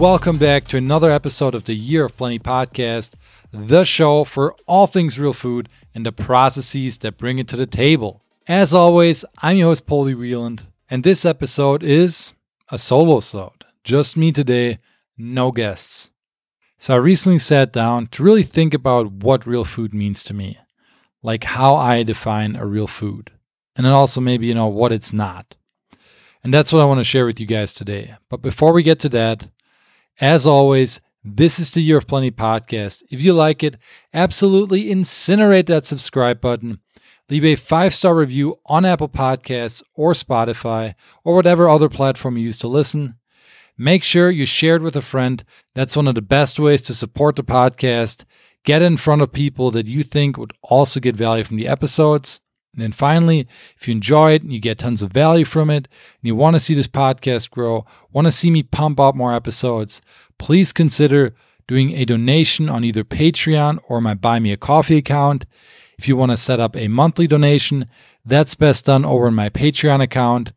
welcome back to another episode of the Year of Plenty podcast, the show for all things real food and the processes that bring it to the table. As always, I'm your host, Poldy Wieland, and this episode is a solo episode. Just me today, no guests. So I recently sat down to really think about what real food means to me, like how I define a real food, and then also maybe, you know, what it's not. And that's what I want to share with you guys today. But before we get to that, as always, this is the Year of Plenty podcast. If you like it, absolutely incinerate that subscribe button. Leave a five star review on Apple Podcasts or Spotify or whatever other platform you use to listen. Make sure you share it with a friend. That's one of the best ways to support the podcast. Get in front of people that you think would also get value from the episodes. And then finally, if you enjoy it and you get tons of value from it, and you want to see this podcast grow, want to see me pump out more episodes, please consider doing a donation on either Patreon or my Buy Me a Coffee account. If you want to set up a monthly donation, that's best done over in my Patreon account.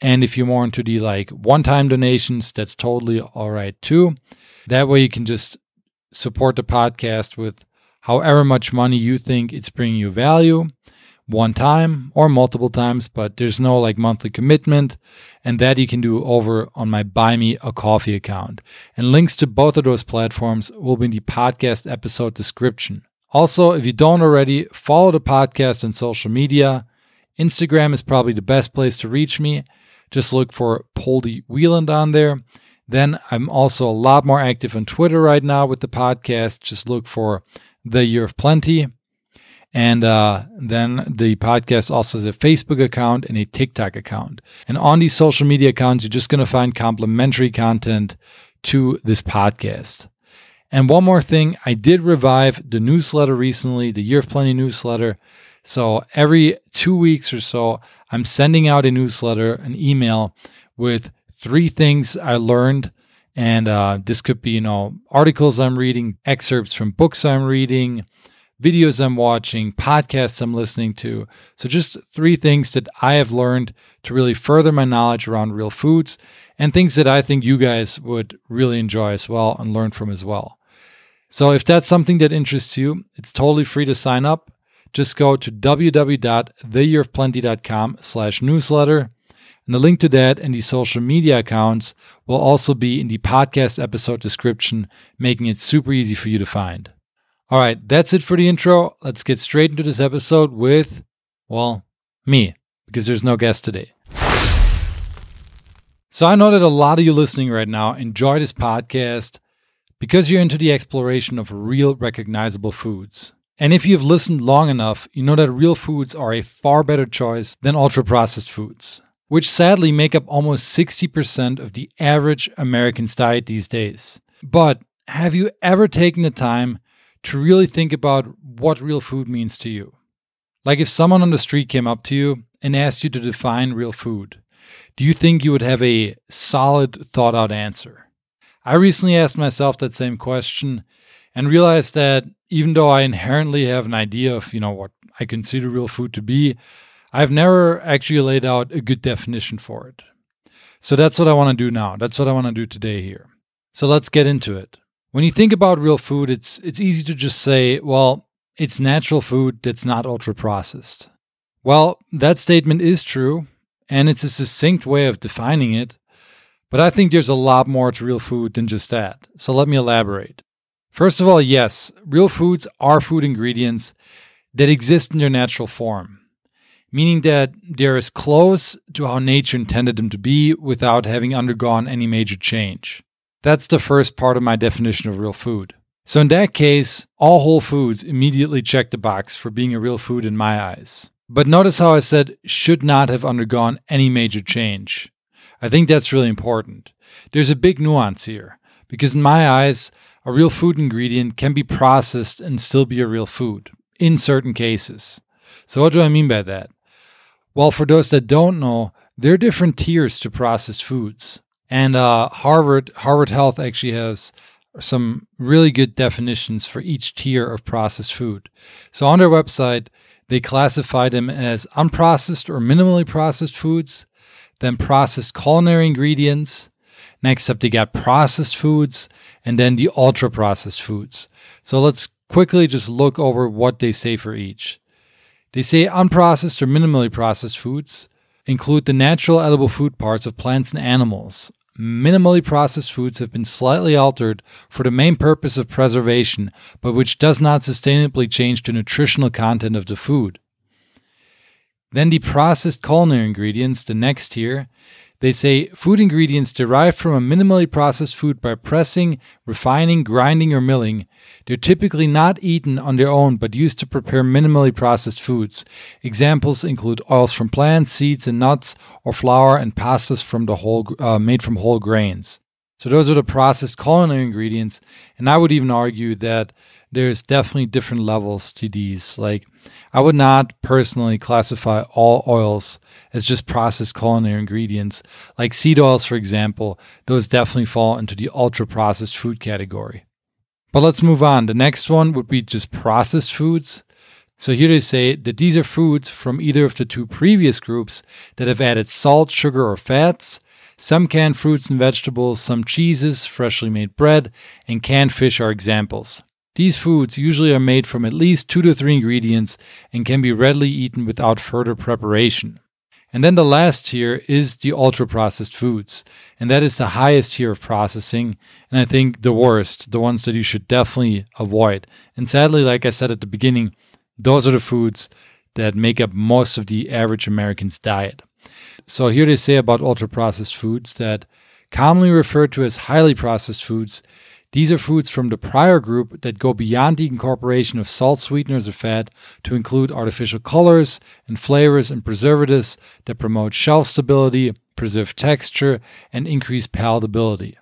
And if you're more into the like one time donations, that's totally all right too. That way you can just support the podcast with however much money you think it's bringing you value one time or multiple times, but there's no like monthly commitment. And that you can do over on my Buy Me a Coffee account. And links to both of those platforms will be in the podcast episode description. Also, if you don't already, follow the podcast on social media. Instagram is probably the best place to reach me. Just look for Poldy Wieland on there. Then I'm also a lot more active on Twitter right now with the podcast. Just look for The Year of Plenty. And uh, then the podcast also has a Facebook account and a TikTok account. And on these social media accounts, you're just going to find complimentary content to this podcast. And one more thing, I did revive the newsletter recently, the Year of Plenty newsletter. So every two weeks or so, I'm sending out a newsletter, an email with three things I learned. And uh, this could be, you know, articles I'm reading, excerpts from books I'm reading, videos I'm watching, podcasts I'm listening to. So, just three things that I have learned to really further my knowledge around real foods and things that I think you guys would really enjoy as well and learn from as well. So, if that's something that interests you, it's totally free to sign up. Just go to www.theyearofplenty.com slash newsletter. And the link to that and the social media accounts will also be in the podcast episode description, making it super easy for you to find. All right, that's it for the intro. Let's get straight into this episode with, well, me, because there's no guest today. So I know that a lot of you listening right now enjoy this podcast because you're into the exploration of real recognizable foods. And if you've listened long enough, you know that real foods are a far better choice than ultra processed foods, which sadly make up almost 60% of the average American's diet these days. But have you ever taken the time to really think about what real food means to you. Like if someone on the street came up to you and asked you to define real food, do you think you would have a solid, thought out answer? I recently asked myself that same question and realized that even though I inherently have an idea of, you know, what I consider real food to be, I've never actually laid out a good definition for it. So that's what I want to do now. That's what I want to do today here. So let's get into it. When you think about real food, it's it's easy to just say, well, it's natural food that's not ultra processed. Well, that statement is true, and it's a succinct way of defining it, but I think there's a lot more to real food than just that. So let me elaborate. First of all, yes, real foods are food ingredients that exist in their natural form, meaning that they're as close to how nature intended them to be without having undergone any major change. That's the first part of my definition of real food. So, in that case, all whole foods immediately check the box for being a real food in my eyes. But notice how I said should not have undergone any major change. I think that's really important. There's a big nuance here, because in my eyes, a real food ingredient can be processed and still be a real food, in certain cases. So, what do I mean by that? Well, for those that don't know, there are different tiers to processed foods. And uh, Harvard Harvard Health actually has some really good definitions for each tier of processed food. So on their website, they classify them as unprocessed or minimally processed foods, then processed culinary ingredients, Next up, they got processed foods and then the ultra processed foods. So let's quickly just look over what they say for each. They say unprocessed or minimally processed foods include the natural edible food parts of plants and animals. Minimally processed foods have been slightly altered for the main purpose of preservation, but which does not sustainably change the nutritional content of the food. Then the processed culinary ingredients, the next tier, they say food ingredients derived from a minimally processed food by pressing, refining, grinding, or milling. They're typically not eaten on their own but used to prepare minimally processed foods. Examples include oils from plants, seeds, and nuts, or flour and pastas from the whole, uh, made from whole grains. So those are the processed culinary ingredients, and I would even argue that there's definitely different levels to these. Like, I would not personally classify all oils as just processed culinary ingredients. Like seed oils, for example, those definitely fall into the ultra processed food category. But let's move on. The next one would be just processed foods. So here they say that these are foods from either of the two previous groups that have added salt, sugar, or fats. Some canned fruits and vegetables, some cheeses, freshly made bread, and canned fish are examples. These foods usually are made from at least two to three ingredients and can be readily eaten without further preparation. And then the last tier is the ultra processed foods. And that is the highest tier of processing. And I think the worst, the ones that you should definitely avoid. And sadly, like I said at the beginning, those are the foods that make up most of the average American's diet. So here they say about ultra processed foods that commonly referred to as highly processed foods, these are foods from the prior group that go beyond the incorporation of salt sweeteners or fat to include artificial colors and flavors and preservatives that promote shelf stability, preserve texture, and increase palatability.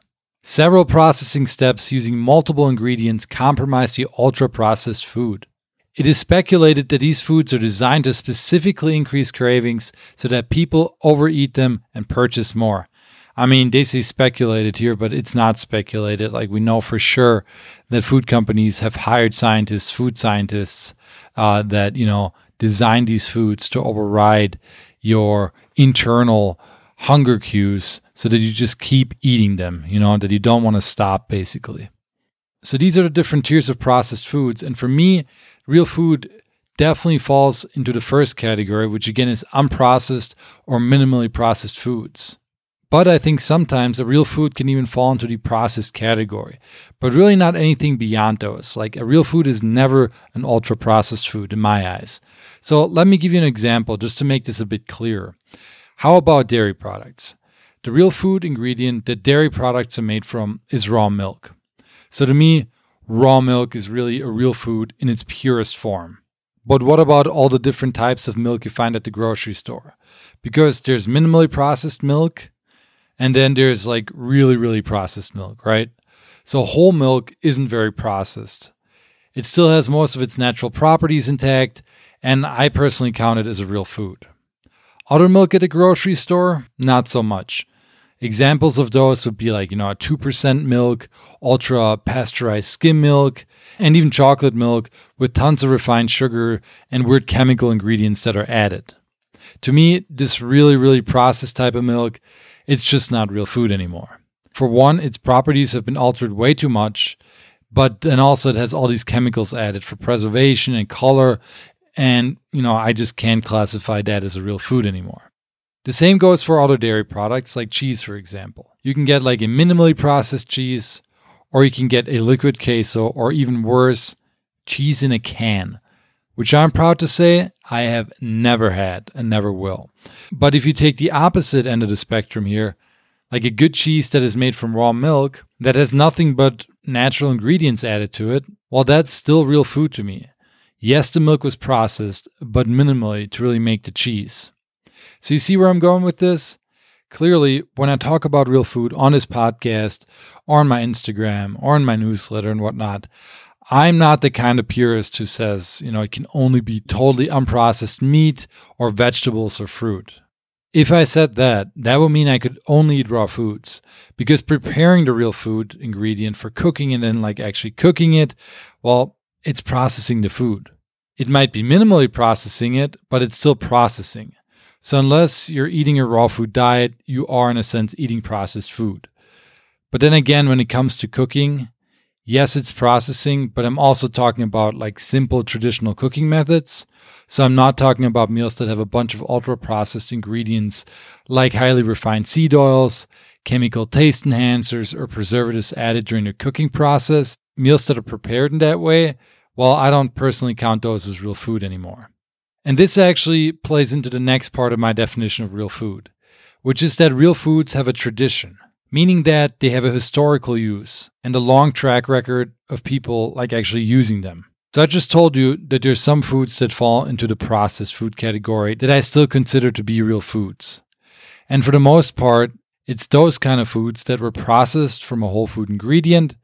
Several processing steps using multiple ingredients compromise the ultra processed food. It is speculated that these foods are designed to specifically increase cravings so that people overeat them and purchase more. I mean, they say speculated here, but it's not speculated. Like we know for sure that food companies have hired scientists, food scientists, uh, that you know design these foods to override your internal hunger cues, so that you just keep eating them. You know that you don't want to stop, basically. So these are the different tiers of processed foods, and for me, real food definitely falls into the first category, which again is unprocessed or minimally processed foods. But I think sometimes a real food can even fall into the processed category, but really not anything beyond those. Like a real food is never an ultra processed food in my eyes. So let me give you an example just to make this a bit clearer. How about dairy products? The real food ingredient that dairy products are made from is raw milk. So to me, raw milk is really a real food in its purest form. But what about all the different types of milk you find at the grocery store? Because there's minimally processed milk, and then there's like really, really processed milk, right? So whole milk isn't very processed. It still has most of its natural properties intact, and I personally count it as a real food. Other milk at the grocery store, not so much. Examples of those would be like, you know, 2% milk, ultra pasteurized skim milk, and even chocolate milk with tons of refined sugar and weird chemical ingredients that are added. To me, this really, really processed type of milk it's just not real food anymore. For one, its properties have been altered way too much, but then also it has all these chemicals added for preservation and color. And, you know, I just can't classify that as a real food anymore. The same goes for other dairy products like cheese, for example. You can get like a minimally processed cheese, or you can get a liquid queso, or even worse, cheese in a can which I'm proud to say I have never had and never will. But if you take the opposite end of the spectrum here, like a good cheese that is made from raw milk that has nothing but natural ingredients added to it, well, that's still real food to me. Yes, the milk was processed, but minimally to really make the cheese. So you see where I'm going with this? Clearly, when I talk about real food on this podcast, or on my Instagram, or in my newsletter and whatnot, I'm not the kind of purist who says, you know, it can only be totally unprocessed meat or vegetables or fruit. If I said that, that would mean I could only eat raw foods because preparing the real food ingredient for cooking and then like actually cooking it, well, it's processing the food. It might be minimally processing it, but it's still processing. So unless you're eating a raw food diet, you are in a sense eating processed food. But then again, when it comes to cooking, yes, it's processing, but I'm also talking about like simple traditional cooking methods. So I'm not talking about meals that have a bunch of ultra processed ingredients like highly refined seed oils, chemical taste enhancers, or preservatives added during the cooking process. Meals that are prepared in that way, well, I don't personally count those as real food anymore. And this actually plays into the next part of my definition of real food, which is that real foods have a tradition meaning that they have a historical use and a long track record of people like actually using them. So I just told you that there's some foods that fall into the processed food category that I still consider to be real foods. And for the most part, it's those kind of foods that were processed from a whole food ingredient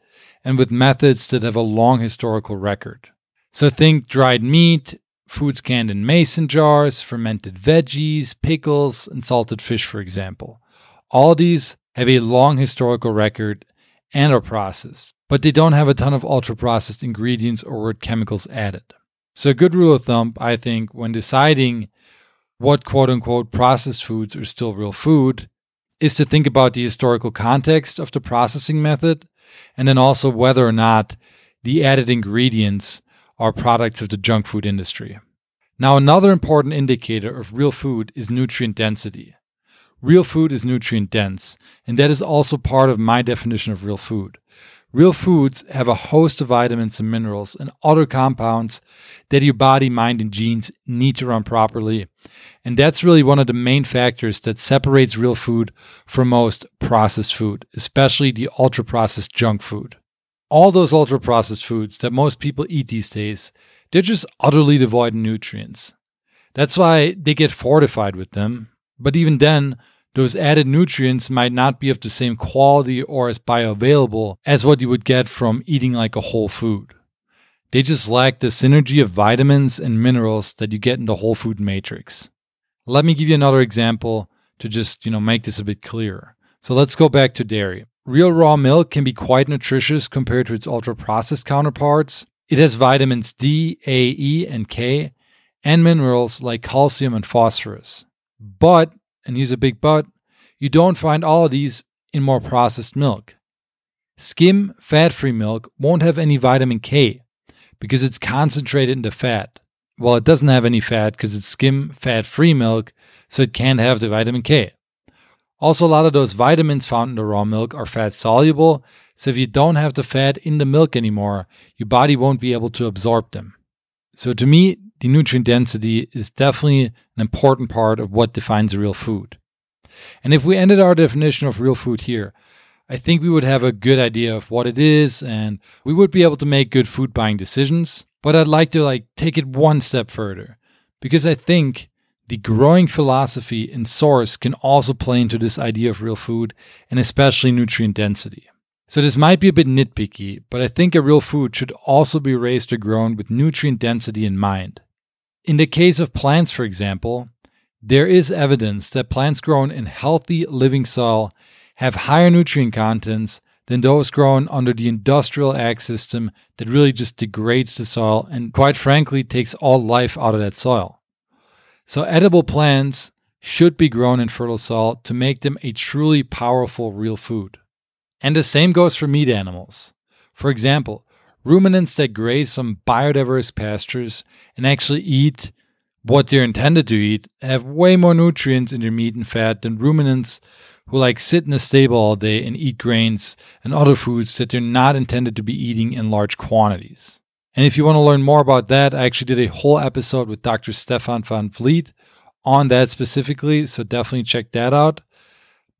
and with methods that have a long historical record. So think dried meat, foods canned in mason jars, fermented veggies, pickles, and salted fish, for example. All these have a long historical record and are processed, but they don't have a ton of ultra processed ingredients or chemicals added. So, a good rule of thumb, I think, when deciding what quote unquote processed foods are still real food, is to think about the historical context of the processing method and then also whether or not the added ingredients are products of the junk food industry. Now, another important indicator of real food is nutrient density. Real food is nutrient dense, and that is also part of my definition of real food. Real foods have a host of vitamins and minerals and other compounds that your body, mind, and genes need to run properly. And that's really one of the main factors that separates real food from most processed food, especially the ultra processed junk food. All those ultra processed foods that most people eat these days, they're just utterly devoid of nutrients. That's why they get fortified with them. But even then, those added nutrients might not be of the same quality or as bioavailable as what you would get from eating like a whole food. They just lack the synergy of vitamins and minerals that you get in the whole food matrix. Let me give you another example to just, you know, make this a bit clearer. So let's go back to dairy. Real raw milk can be quite nutritious compared to its ultra processed counterparts. It has vitamins D, A, E, and K, and minerals like calcium and phosphorus. But and use a big but, you don't find all of these in more processed milk. Skim fat free milk won't have any vitamin K because it's concentrated into fat. Well, it doesn't have any fat because it's skim fat free milk, so it can't have the vitamin K. Also, a lot of those vitamins found in the raw milk are fat soluble, so if you don't have the fat in the milk anymore, your body won't be able to absorb them. So, to me, the nutrient density is definitely an important part of what defines a real food. And if we ended our definition of real food here, I think we would have a good idea of what it is and we would be able to make good food buying decisions. But I'd like to like take it one step further because I think the growing philosophy and source can also play into this idea of real food and especially nutrient density. So this might be a bit nitpicky, but I think a real food should also be raised or grown with nutrient density in mind. In the case of plants, for example, there is evidence that plants grown in healthy living soil have higher nutrient contents than those grown under the industrial ag system that really just degrades the soil and, quite frankly, takes all life out of that soil. So, edible plants should be grown in fertile soil to make them a truly powerful real food. And the same goes for meat animals. For example, ruminants that graze some biodiverse pastures and actually eat what they're intended to eat have way more nutrients in their meat and fat than ruminants who like sit in a stable all day and eat grains and other foods that they're not intended to be eating in large quantities. And if you want to learn more about that, I actually did a whole episode with Dr. Stefan van Vliet on that specifically, so definitely check that out.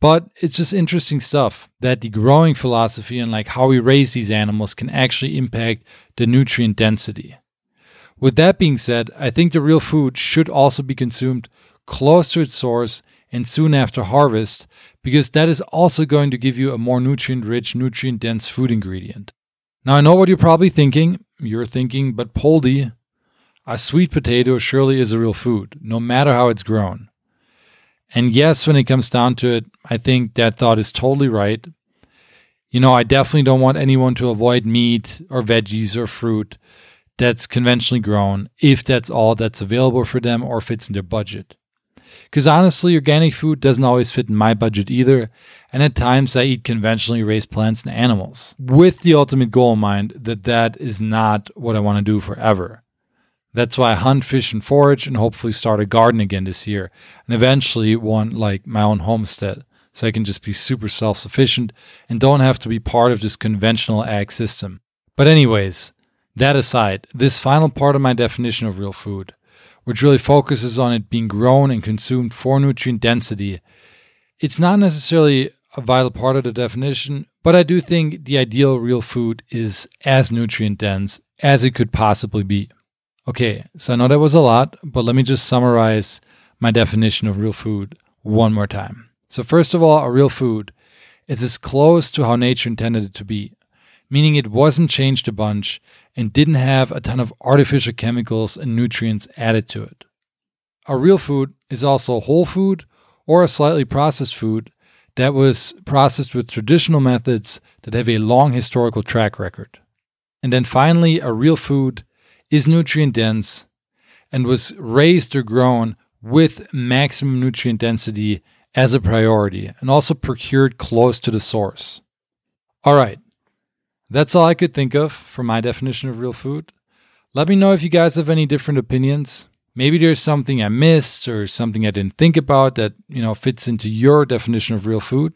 But it's just interesting stuff that the growing philosophy and like how we raise these animals can actually impact the nutrient density. With that being said, I think the real food should also be consumed close to its source and soon after harvest because that is also going to give you a more nutrient rich, nutrient dense food ingredient. Now, I know what you're probably thinking. You're thinking, but Poldy, a sweet potato surely is a real food, no matter how it's grown. And yes, when it comes down to it, I think that thought is totally right. You know, I definitely don't want anyone to avoid meat or veggies or fruit that's conventionally grown if that's all that's available for them or fits in their budget. Because honestly, organic food doesn't always fit in my budget either, and at times I eat conventionally raised plants and animals, with the ultimate goal in mind that that is not what I want to do forever. That's why I hunt, fish, and forage, and hopefully start a garden again this year, and eventually one like my own homestead, so I can just be super self sufficient and don't have to be part of this conventional ag system. But, anyways, that aside, this final part of my definition of real food, which really focuses on it being grown and consumed for nutrient density, it's not necessarily a vital part of the definition, but I do think the ideal real food is as nutrient dense as it could possibly be. Okay, so I know that was a lot, but let me just summarize my definition of real food one more time. So, first of all, a real food is as close to how nature intended it to be, meaning it wasn't changed a bunch and didn't have a ton of artificial chemicals and nutrients added to it. A real food is also whole food or a slightly processed food that was processed with traditional methods that have a long historical track record. And then finally, a real food is nutrient dense and was raised or grown with maximum nutrient density as a priority and also procured close to the source. All right, that's all I could think of for my definition of real food. Let me know if you guys have any different opinions. Maybe there's something I missed or something I didn't think about that, you know, fits into your definition of real food.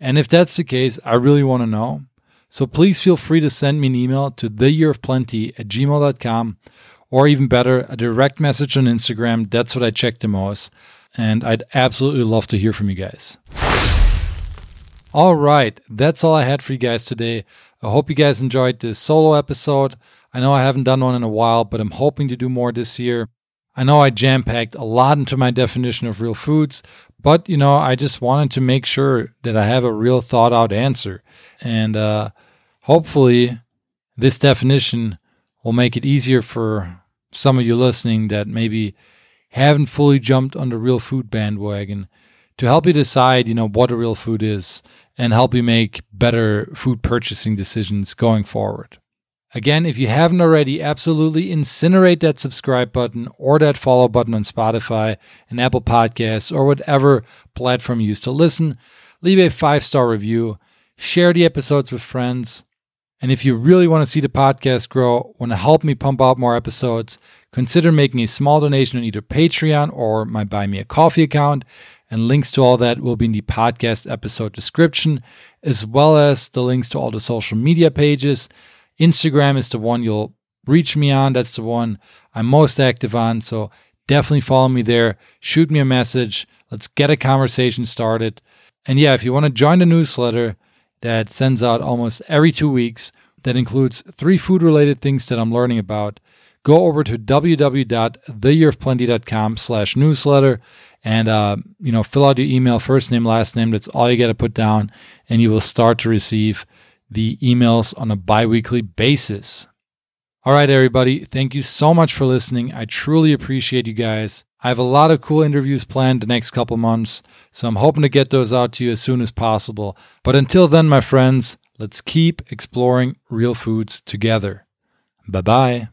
And if that's the case, I really want to know. So please feel free to send me an email to theyearofplenty at gmail.com or even better, a direct message on Instagram. That's what I check the most. And I'd absolutely love to hear from you guys. All right, that's all I had for you guys today. I hope you guys enjoyed this solo episode. I know I haven't done one in a while, but I'm hoping to do more this year. I know I jam packed a lot into my definition of real foods, but you know, I just wanted to make sure that I have a real thought out answer. And uh, hopefully, this definition will make it easier for some of you listening that maybe haven't fully jumped on the real food bandwagon to help you decide, you know, what a real food is and help you make better food purchasing decisions going forward. Again, if you haven't already, absolutely incinerate that subscribe button or that follow button on Spotify and Apple Podcasts or whatever platform you use to listen. Leave a five star review, share the episodes with friends. And if you really want to see the podcast grow, want to help me pump out more episodes, consider making a small donation on either Patreon or my Buy Me a Coffee account and links to all that will be in the podcast episode description, as well as the links to all the social media pages. Instagram is the one you'll reach me on. That's the one I'm most active on. So definitely follow me there. Shoot me a message. Let's get a conversation started. And yeah, if you want to join the newsletter that sends out almost every two weeks, that includes three food related things that I'm learning about, go over to www.theyearofplenty.com slash newsletter and uh, you know fill out your email first name last name. That's all you got to put down and you will start to receive the emails on a bi-weekly basis. All right everybody. Thank you so much for listening. I truly appreciate you guys i have a lot of cool interviews planned the next couple months so i'm hoping to get those out to you as soon as possible. But until then my friends let's keep exploring real foods together. Bye bye